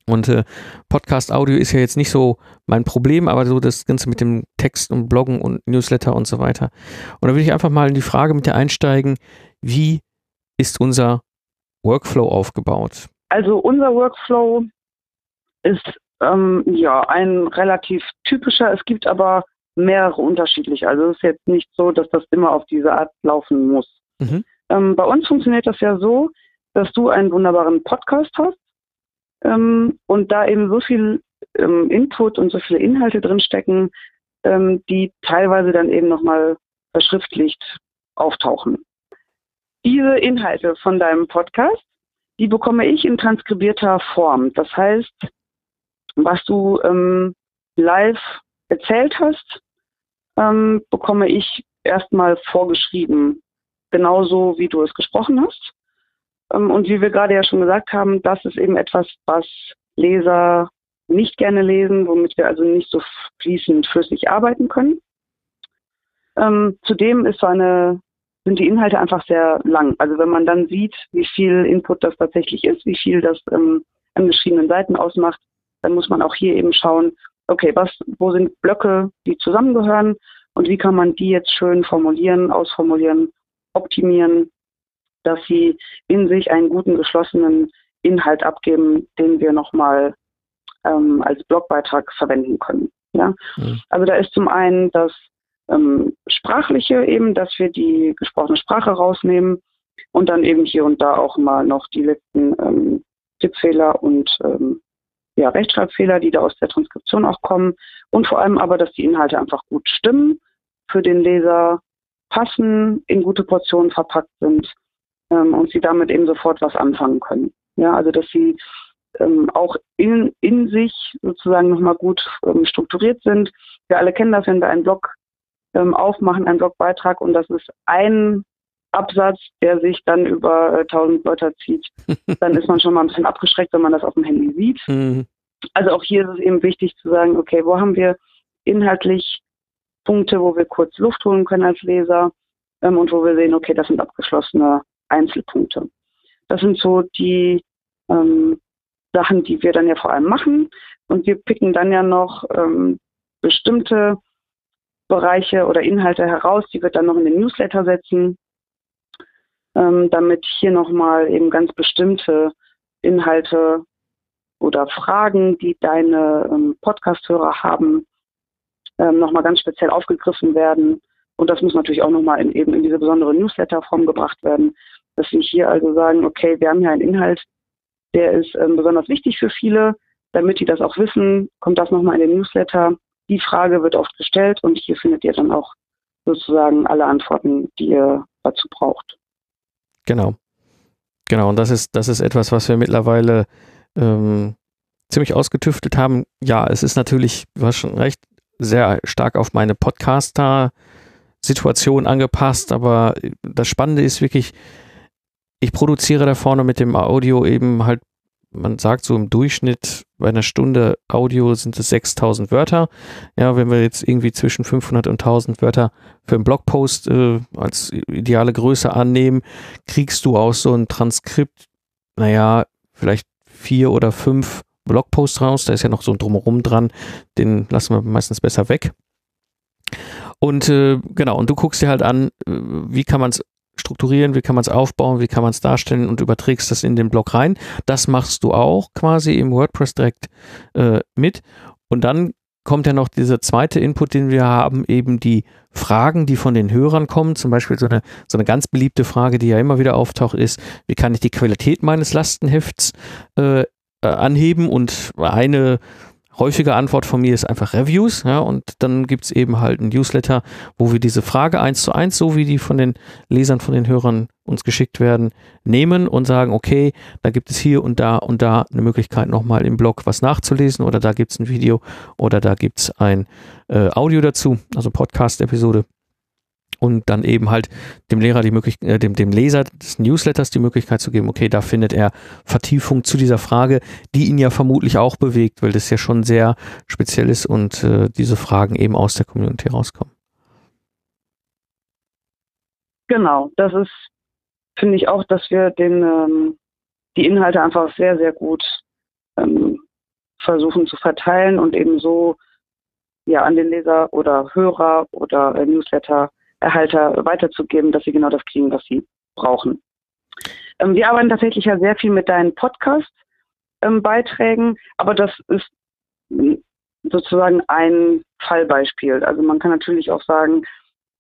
Und äh, Podcast-Audio ist ja jetzt nicht so mein Problem, aber so das Ganze mit dem Text und Bloggen und Newsletter und so weiter. Und da will ich einfach mal in die Frage mit dir einsteigen, wie ist unser Workflow aufgebaut? Also unser Workflow ist ähm, ja ein relativ typischer. Es gibt aber mehrere unterschiedliche. Also es ist jetzt nicht so, dass das immer auf diese Art laufen muss. Mhm. Ähm, bei uns funktioniert das ja so, dass du einen wunderbaren Podcast hast ähm, und da eben so viel ähm, Input und so viele Inhalte drinstecken, ähm, die teilweise dann eben nochmal verschriftlicht auftauchen. Diese Inhalte von deinem Podcast, die bekomme ich in transkribierter Form. Das heißt, was du ähm, live erzählt hast, ähm, bekomme ich erstmal vorgeschrieben, genauso wie du es gesprochen hast. Ähm, und wie wir gerade ja schon gesagt haben, das ist eben etwas, was Leser nicht gerne lesen, womit wir also nicht so fließend flüssig arbeiten können. Ähm, zudem ist so eine, sind die Inhalte einfach sehr lang. Also wenn man dann sieht, wie viel Input das tatsächlich ist, wie viel das ähm, an geschriebenen Seiten ausmacht, dann muss man auch hier eben schauen, okay, was, wo sind Blöcke, die zusammengehören und wie kann man die jetzt schön formulieren, ausformulieren, optimieren, dass sie in sich einen guten geschlossenen Inhalt abgeben, den wir nochmal ähm, als Blogbeitrag verwenden können. Ja? Mhm. Also da ist zum einen das ähm, Sprachliche eben, dass wir die gesprochene Sprache rausnehmen und dann eben hier und da auch mal noch die letzten ähm, Tippfehler und ähm, ja, Rechtschreibfehler, die da aus der Transkription auch kommen und vor allem aber, dass die Inhalte einfach gut stimmen für den Leser passen, in gute Portionen verpackt sind ähm, und sie damit eben sofort was anfangen können. Ja, also dass sie ähm, auch in, in sich sozusagen nochmal gut ähm, strukturiert sind. Wir alle kennen das, wenn wir einen Blog ähm, aufmachen, einen Blogbeitrag und das ist ein Absatz, der sich dann über äh, 1000 Wörter zieht, dann ist man schon mal ein bisschen abgeschreckt, wenn man das auf dem Handy sieht. Mhm. Also auch hier ist es eben wichtig zu sagen, okay, wo haben wir inhaltlich Punkte, wo wir kurz Luft holen können als Leser ähm, und wo wir sehen, okay, das sind abgeschlossene Einzelpunkte. Das sind so die ähm, Sachen, die wir dann ja vor allem machen. Und wir picken dann ja noch ähm, bestimmte Bereiche oder Inhalte heraus, die wir dann noch in den Newsletter setzen, ähm, damit hier nochmal eben ganz bestimmte Inhalte oder Fragen, die deine ähm, Podcast-Hörer haben, ähm, nochmal ganz speziell aufgegriffen werden. Und das muss natürlich auch nochmal in, eben in diese besondere Newsletter-Form gebracht werden, dass wir hier also sagen, okay, wir haben hier einen Inhalt, der ist ähm, besonders wichtig für viele. Damit die das auch wissen, kommt das nochmal in den Newsletter. Die Frage wird oft gestellt und hier findet ihr dann auch sozusagen alle Antworten, die ihr dazu braucht. Genau. Genau, und das ist, das ist etwas, was wir mittlerweile ähm, ziemlich ausgetüftelt haben. Ja, es ist natürlich, du hast schon recht, sehr stark auf meine Podcaster-Situation angepasst, aber das Spannende ist wirklich, ich produziere da vorne mit dem Audio eben halt, man sagt so im Durchschnitt bei einer Stunde Audio sind es 6000 Wörter. Ja, wenn wir jetzt irgendwie zwischen 500 und 1000 Wörter für einen Blogpost äh, als ideale Größe annehmen, kriegst du aus so ein Transkript, naja, vielleicht vier oder fünf Blogposts raus. Da ist ja noch so ein Drumherum dran. Den lassen wir meistens besser weg. Und äh, genau, und du guckst dir halt an, äh, wie kann man es strukturieren, wie kann man es aufbauen, wie kann man es darstellen und überträgst das in den Blog rein. Das machst du auch quasi im WordPress direkt äh, mit. Und dann kommt ja noch dieser zweite Input, den wir haben, eben die Fragen, die von den Hörern kommen. Zum Beispiel so eine, so eine ganz beliebte Frage, die ja immer wieder auftaucht, ist, wie kann ich die Qualität meines Lastenhefts äh, äh, anheben und eine häufige Antwort von mir ist einfach Reviews, ja, und dann gibt es eben halt ein Newsletter, wo wir diese Frage eins zu eins, so wie die von den Lesern, von den Hörern uns geschickt werden, nehmen und sagen, okay, da gibt es hier und da und da eine Möglichkeit, nochmal im Blog was nachzulesen oder da gibt es ein Video oder da gibt es ein äh, Audio dazu, also Podcast-Episode und dann eben halt dem Lehrer die Möglichkeit, äh, dem, dem Leser des Newsletters die Möglichkeit zu geben, okay, da findet er Vertiefung zu dieser Frage, die ihn ja vermutlich auch bewegt, weil das ja schon sehr speziell ist und äh, diese Fragen eben aus der Community rauskommen. Genau, das ist, finde ich auch, dass wir den, ähm, die Inhalte einfach sehr, sehr gut ähm, versuchen zu verteilen und eben so ja an den Leser oder Hörer oder äh, Newsletter Erhalter weiterzugeben, dass sie genau das kriegen, was sie brauchen. Ähm, wir arbeiten tatsächlich ja sehr viel mit deinen Podcast-Beiträgen, ähm, aber das ist sozusagen ein Fallbeispiel. Also man kann natürlich auch sagen,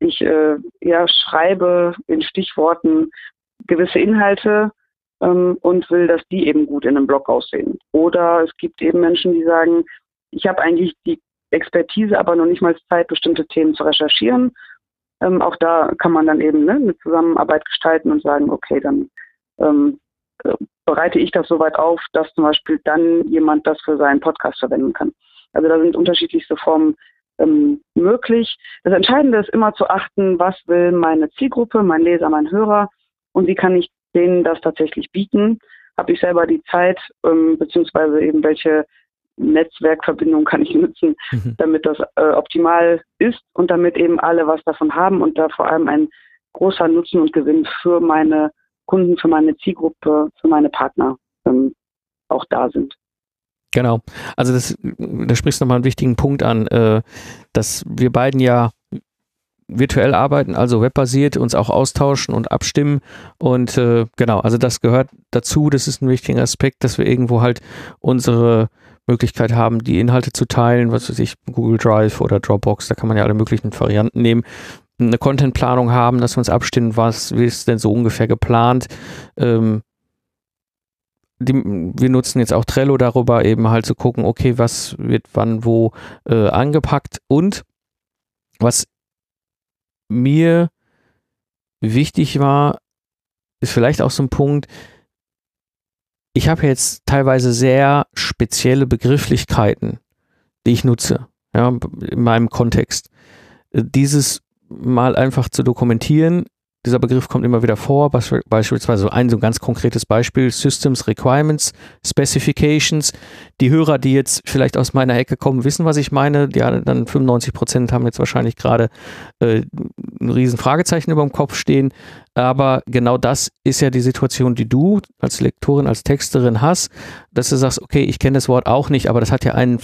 ich äh, ja, schreibe in Stichworten gewisse Inhalte ähm, und will, dass die eben gut in einem Blog aussehen. Oder es gibt eben Menschen, die sagen, ich habe eigentlich die Expertise, aber noch nicht mal Zeit, bestimmte Themen zu recherchieren ähm, auch da kann man dann eben ne, eine Zusammenarbeit gestalten und sagen, okay, dann ähm, äh, bereite ich das soweit auf, dass zum Beispiel dann jemand das für seinen Podcast verwenden kann. Also da sind unterschiedlichste Formen ähm, möglich. Das Entscheidende ist immer zu achten, was will meine Zielgruppe, mein Leser, mein Hörer und wie kann ich denen das tatsächlich bieten. Habe ich selber die Zeit, ähm, beziehungsweise eben welche Netzwerkverbindung kann ich nutzen, mhm. damit das äh, optimal ist und damit eben alle was davon haben und da vor allem ein großer Nutzen und Gewinn für meine Kunden, für meine Zielgruppe, für meine Partner ähm, auch da sind. Genau. Also das, da sprichst du nochmal einen wichtigen Punkt an, äh, dass wir beiden ja virtuell arbeiten, also webbasiert, uns auch austauschen und abstimmen. Und äh, genau, also das gehört dazu. Das ist ein wichtiger Aspekt, dass wir irgendwo halt unsere Möglichkeit haben, die Inhalte zu teilen, was weiß ich, Google Drive oder Dropbox, da kann man ja alle möglichen Varianten nehmen. Eine Contentplanung haben, dass wir uns abstimmen, was ist denn so ungefähr geplant. Ähm, die, wir nutzen jetzt auch Trello darüber, eben halt zu gucken, okay, was wird wann wo äh, angepackt und was mir wichtig war, ist vielleicht auch so ein Punkt, ich habe jetzt teilweise sehr spezielle Begrifflichkeiten, die ich nutze, ja, in meinem Kontext. Dieses mal einfach zu dokumentieren, dieser Begriff kommt immer wieder vor, beispielsweise ein so ein ganz konkretes Beispiel, Systems Requirements, Specifications. Die Hörer, die jetzt vielleicht aus meiner Ecke kommen, wissen, was ich meine. Ja, dann 95 Prozent haben jetzt wahrscheinlich gerade äh, ein riesen Fragezeichen über dem Kopf stehen. Aber genau das ist ja die Situation, die du als Lektorin, als Texterin hast, dass du sagst, okay, ich kenne das Wort auch nicht, aber das hat ja einen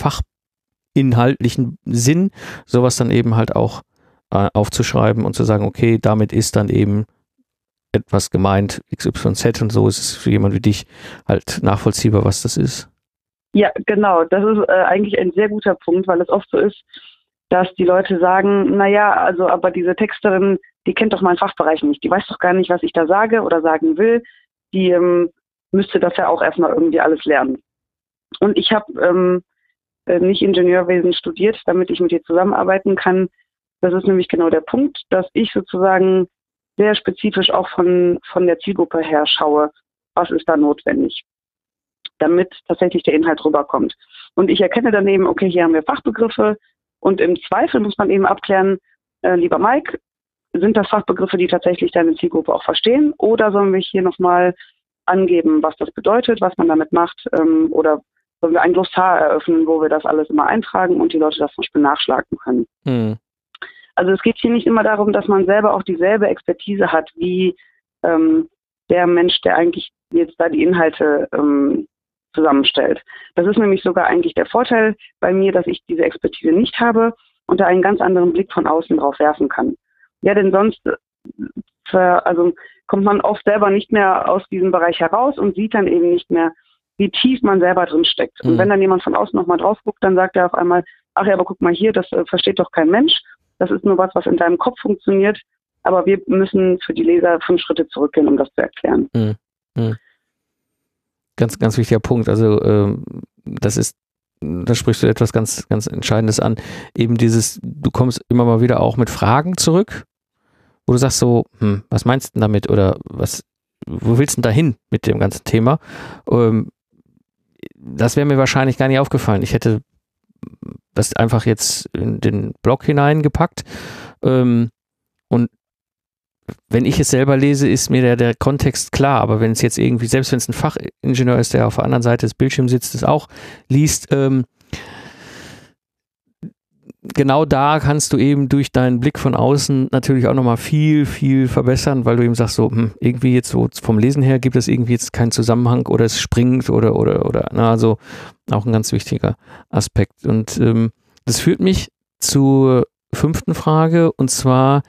fachinhaltlichen Sinn, sowas dann eben halt auch äh, aufzuschreiben und zu sagen, okay, damit ist dann eben etwas gemeint, XYZ und so ist es für jemand wie dich halt nachvollziehbar, was das ist. Ja, genau. Das ist äh, eigentlich ein sehr guter Punkt, weil es oft so ist, dass die Leute sagen, naja, also aber diese Texterin, die kennt doch meinen Fachbereich nicht. Die weiß doch gar nicht, was ich da sage oder sagen will. Die ähm, müsste das ja auch erstmal irgendwie alles lernen. Und ich habe ähm, äh, nicht Ingenieurwesen studiert, damit ich mit ihr zusammenarbeiten kann. Das ist nämlich genau der Punkt, dass ich sozusagen sehr spezifisch auch von, von der Zielgruppe her schaue, was ist da notwendig, damit tatsächlich der Inhalt rüberkommt. Und ich erkenne dann eben, okay, hier haben wir Fachbegriffe und im Zweifel muss man eben abklären, äh, lieber Mike, sind das Fachbegriffe, die tatsächlich deine Zielgruppe auch verstehen oder sollen wir hier nochmal angeben, was das bedeutet, was man damit macht ähm, oder sollen wir ein Glossar eröffnen, wo wir das alles immer eintragen und die Leute das zum Beispiel nachschlagen können. Hm. Also es geht hier nicht immer darum, dass man selber auch dieselbe Expertise hat wie ähm, der Mensch, der eigentlich jetzt da die Inhalte ähm, zusammenstellt. Das ist nämlich sogar eigentlich der Vorteil bei mir, dass ich diese Expertise nicht habe und da einen ganz anderen Blick von außen drauf werfen kann. Ja, denn sonst äh, also kommt man oft selber nicht mehr aus diesem Bereich heraus und sieht dann eben nicht mehr, wie tief man selber drin steckt. Mhm. Und wenn dann jemand von außen nochmal drauf guckt, dann sagt er auf einmal, ach ja, aber guck mal hier, das äh, versteht doch kein Mensch. Das ist nur was, was in deinem Kopf funktioniert. Aber wir müssen für die Leser fünf Schritte zurückgehen, um das zu erklären. Hm. Hm. Ganz, ganz wichtiger Punkt. Also ähm, das ist, da sprichst du etwas ganz, ganz Entscheidendes an. Eben dieses, du kommst immer mal wieder auch mit Fragen zurück, wo du sagst so, hm, was meinst du denn damit oder was, wo willst du denn dahin mit dem ganzen Thema? Ähm, das wäre mir wahrscheinlich gar nicht aufgefallen. Ich hätte das einfach jetzt in den Blog hineingepackt. Ähm, und wenn ich es selber lese, ist mir der, der Kontext klar, aber wenn es jetzt irgendwie, selbst wenn es ein Fachingenieur ist, der auf der anderen Seite des Bildschirms sitzt, das auch liest, ähm, genau da kannst du eben durch deinen Blick von außen natürlich auch nochmal viel, viel verbessern, weil du eben sagst, so, hm, irgendwie jetzt so vom Lesen her gibt es irgendwie jetzt keinen Zusammenhang oder es springt oder, oder, oder, na, also auch ein ganz wichtiger Aspekt. Und ähm, das führt mich zur fünften Frage und zwar,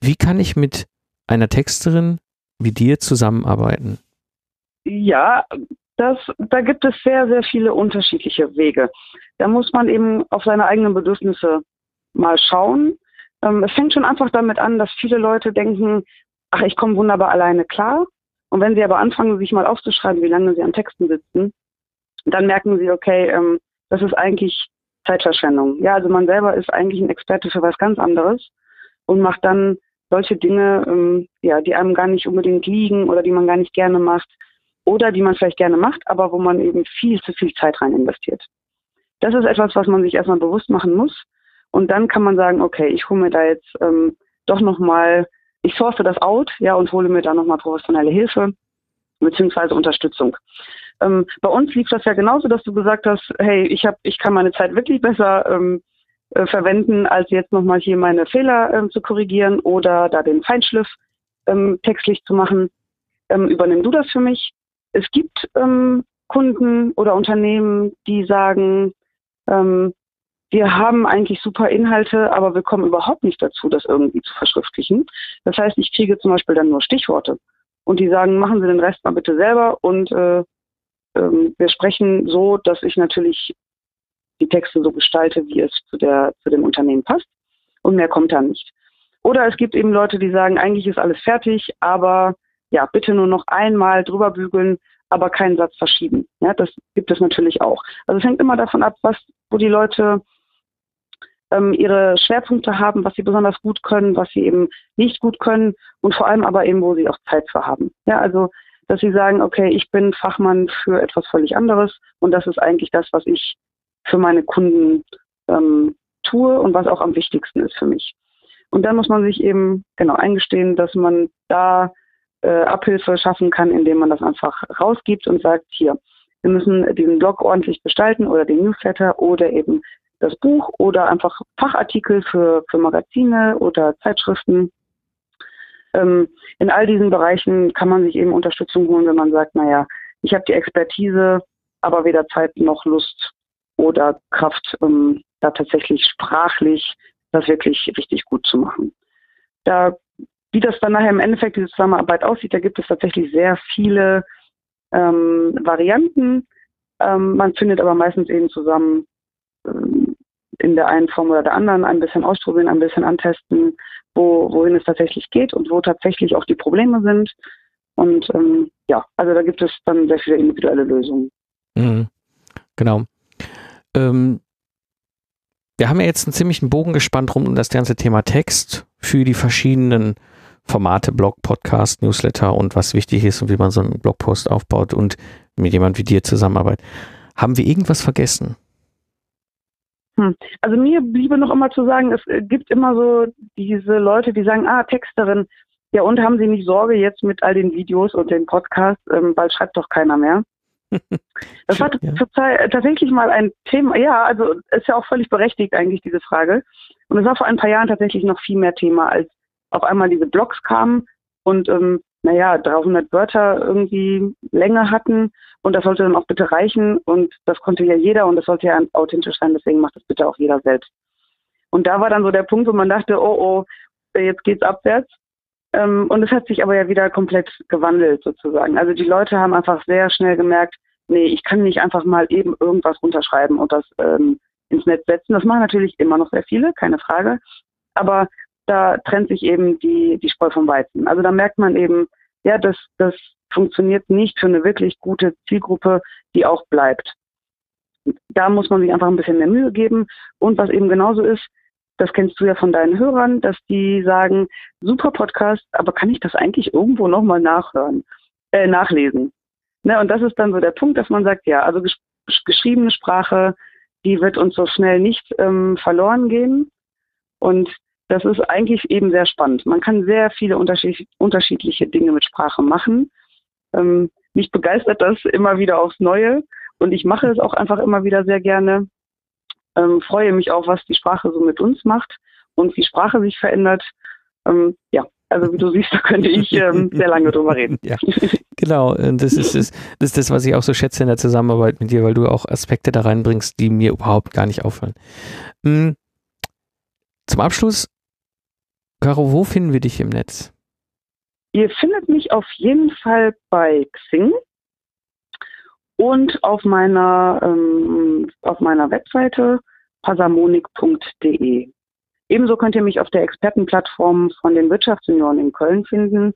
wie kann ich mit einer Texterin wie dir zusammenarbeiten? Ja, das, da gibt es sehr, sehr viele unterschiedliche Wege. Da muss man eben auf seine eigenen Bedürfnisse mal schauen. Ähm, es fängt schon einfach damit an, dass viele Leute denken, ach, ich komme wunderbar alleine klar. Und wenn sie aber anfangen, sich mal aufzuschreiben, wie lange sie an Texten sitzen, dann merken sie, okay, ähm, das ist eigentlich Zeitverschwendung. Ja, also man selber ist eigentlich ein Experte für was ganz anderes und macht dann solche Dinge, ähm, ja, die einem gar nicht unbedingt liegen oder die man gar nicht gerne macht oder die man vielleicht gerne macht, aber wo man eben viel zu viel Zeit rein investiert. Das ist etwas, was man sich erstmal bewusst machen muss. Und dann kann man sagen, okay, ich hole mir da jetzt ähm, doch nochmal, ich source das out, ja, und hole mir da nochmal professionelle Hilfe beziehungsweise Unterstützung. Ähm, bei uns lief das ja genauso, dass du gesagt hast, hey, ich habe, ich kann meine Zeit wirklich besser ähm, äh, verwenden, als jetzt nochmal hier meine Fehler ähm, zu korrigieren oder da den Feinschliff ähm, textlich zu machen. Ähm, übernimm du das für mich? Es gibt ähm, Kunden oder Unternehmen, die sagen, ähm, wir haben eigentlich super Inhalte, aber wir kommen überhaupt nicht dazu, das irgendwie zu verschriftlichen. Das heißt, ich kriege zum Beispiel dann nur Stichworte. Und die sagen, machen Sie den Rest mal bitte selber. Und äh, ähm, wir sprechen so, dass ich natürlich die Texte so gestalte, wie es zu, der, zu dem Unternehmen passt. Und mehr kommt da nicht. Oder es gibt eben Leute, die sagen, eigentlich ist alles fertig, aber ja, bitte nur noch einmal drüber bügeln, aber keinen Satz verschieben. Ja, das gibt es natürlich auch. Also es hängt immer davon ab, was, wo die Leute ähm, ihre Schwerpunkte haben, was sie besonders gut können, was sie eben nicht gut können und vor allem aber eben, wo sie auch Zeit für haben. Ja, also dass sie sagen, okay, ich bin Fachmann für etwas völlig anderes und das ist eigentlich das, was ich für meine Kunden ähm, tue und was auch am wichtigsten ist für mich. Und dann muss man sich eben genau eingestehen, dass man da äh, Abhilfe schaffen kann, indem man das einfach rausgibt und sagt, hier, wir müssen diesen Blog ordentlich gestalten oder den Newsletter oder eben das Buch oder einfach Fachartikel für, für Magazine oder Zeitschriften. Ähm, in all diesen Bereichen kann man sich eben Unterstützung holen, wenn man sagt, naja, ich habe die Expertise, aber weder Zeit noch Lust oder Kraft, um da tatsächlich sprachlich das wirklich richtig gut zu machen. Da, wie das dann nachher im Endeffekt diese Zusammenarbeit aussieht, da gibt es tatsächlich sehr viele ähm, Varianten. Ähm, man findet aber meistens eben zusammen ähm, in der einen Form oder der anderen ein bisschen ausprobieren, ein bisschen antesten, wo, wohin es tatsächlich geht und wo tatsächlich auch die Probleme sind. Und ähm, ja, also da gibt es dann sehr viele individuelle Lösungen. Mhm. Genau. Ähm, wir haben ja jetzt einen ziemlichen Bogen gespannt rum um das ganze Thema Text für die verschiedenen Formate, Blog, Podcast, Newsletter und was wichtig ist und wie man so einen Blogpost aufbaut und mit jemand wie dir zusammenarbeitet. Haben wir irgendwas vergessen? Hm. Also mir bliebe noch immer zu sagen, es gibt immer so diese Leute, die sagen, ah, Texterin, ja und haben Sie nicht Sorge jetzt mit all den Videos und den Podcasts, ähm, weil schreibt doch keiner mehr. Das war ja. tatsächlich mal ein Thema, ja, also ist ja auch völlig berechtigt eigentlich diese Frage. Und es war vor ein paar Jahren tatsächlich noch viel mehr Thema, als auf einmal diese Blogs kamen und ähm, naja, 300 Wörter irgendwie Länge hatten und das sollte dann auch bitte reichen und das konnte ja jeder und das sollte ja authentisch sein, deswegen macht das bitte auch jeder selbst. Und da war dann so der Punkt, wo man dachte, oh oh, jetzt geht's abwärts. Ähm, und es hat sich aber ja wieder komplett gewandelt sozusagen. Also die Leute haben einfach sehr schnell gemerkt, nee, ich kann nicht einfach mal eben irgendwas runterschreiben und das ähm, ins Netz setzen. Das machen natürlich immer noch sehr viele, keine Frage. Aber da trennt sich eben die, die Spreu vom Weizen. Also da merkt man eben, ja, das, das funktioniert nicht für eine wirklich gute Zielgruppe, die auch bleibt. Da muss man sich einfach ein bisschen mehr Mühe geben. Und was eben genauso ist, das kennst du ja von deinen Hörern, dass die sagen, super Podcast, aber kann ich das eigentlich irgendwo nochmal nachhören, äh, nachlesen? Ne, und das ist dann so der Punkt, dass man sagt, ja, also gesch geschriebene Sprache, die wird uns so schnell nicht ähm, verloren gehen. Und das ist eigentlich eben sehr spannend. Man kann sehr viele unterschied unterschiedliche Dinge mit Sprache machen. Ähm, mich begeistert das immer wieder aufs Neue und ich mache es auch einfach immer wieder sehr gerne. Ähm, freue mich auch, was die Sprache so mit uns macht und wie Sprache sich verändert. Ähm, ja, also wie du siehst, da könnte ich ähm, sehr lange drüber reden. Ja, genau. Das ist, das, das ist das, was ich auch so schätze in der Zusammenarbeit mit dir, weil du auch Aspekte da reinbringst, die mir überhaupt gar nicht auffallen. Hm. Zum Abschluss, Caro, wo finden wir dich im Netz? Ihr findet mich auf jeden Fall bei Xing und auf meiner, ähm, auf meiner Webseite pasamonik.de. Ebenso könnt ihr mich auf der Expertenplattform von den Wirtschaftssenioren in Köln finden.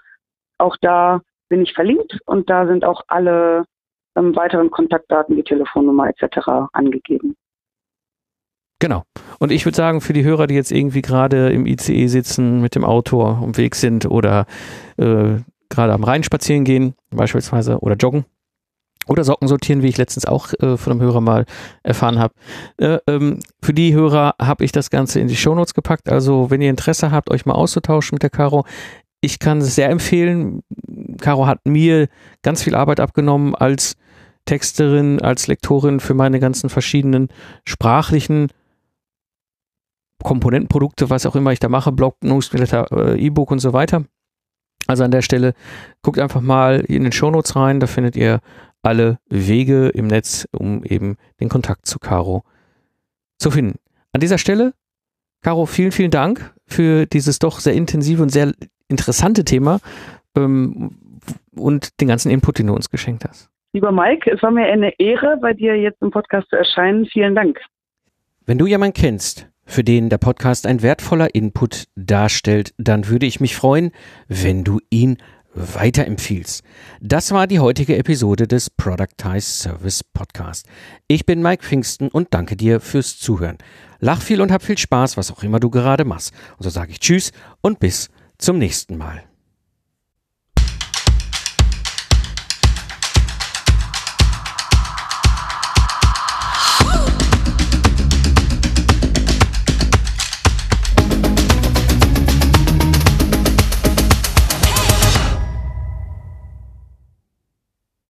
Auch da bin ich verlinkt und da sind auch alle ähm, weiteren Kontaktdaten wie Telefonnummer etc. angegeben. Genau. Und ich würde sagen, für die Hörer, die jetzt irgendwie gerade im ICE sitzen, mit dem Auto Weg sind oder äh, gerade am Rhein spazieren gehen, beispielsweise, oder joggen, oder Socken sortieren, wie ich letztens auch äh, von einem Hörer mal erfahren habe. Äh, ähm, für die Hörer habe ich das Ganze in die Shownotes gepackt. Also wenn ihr Interesse habt, euch mal auszutauschen mit der Caro, ich kann es sehr empfehlen. Caro hat mir ganz viel Arbeit abgenommen als Texterin, als Lektorin für meine ganzen verschiedenen sprachlichen Komponentenprodukte, was auch immer ich da mache, Blog, Newsletter, äh, E-Book und so weiter. Also an der Stelle guckt einfach mal in den Shownotes rein, da findet ihr alle Wege im Netz, um eben den Kontakt zu Caro zu finden. An dieser Stelle, Caro, vielen, vielen Dank für dieses doch sehr intensive und sehr interessante Thema ähm, und den ganzen Input, den du uns geschenkt hast. Lieber Mike, es war mir eine Ehre, bei dir jetzt im Podcast zu erscheinen. Vielen Dank. Wenn du jemanden kennst, für den der Podcast ein wertvoller Input darstellt, dann würde ich mich freuen, wenn du ihn weiterempfiehlst. Das war die heutige Episode des Productize Service Podcast. Ich bin Mike Pfingsten und danke dir fürs Zuhören. Lach viel und hab viel Spaß, was auch immer du gerade machst. Und so sage ich Tschüss und bis zum nächsten Mal.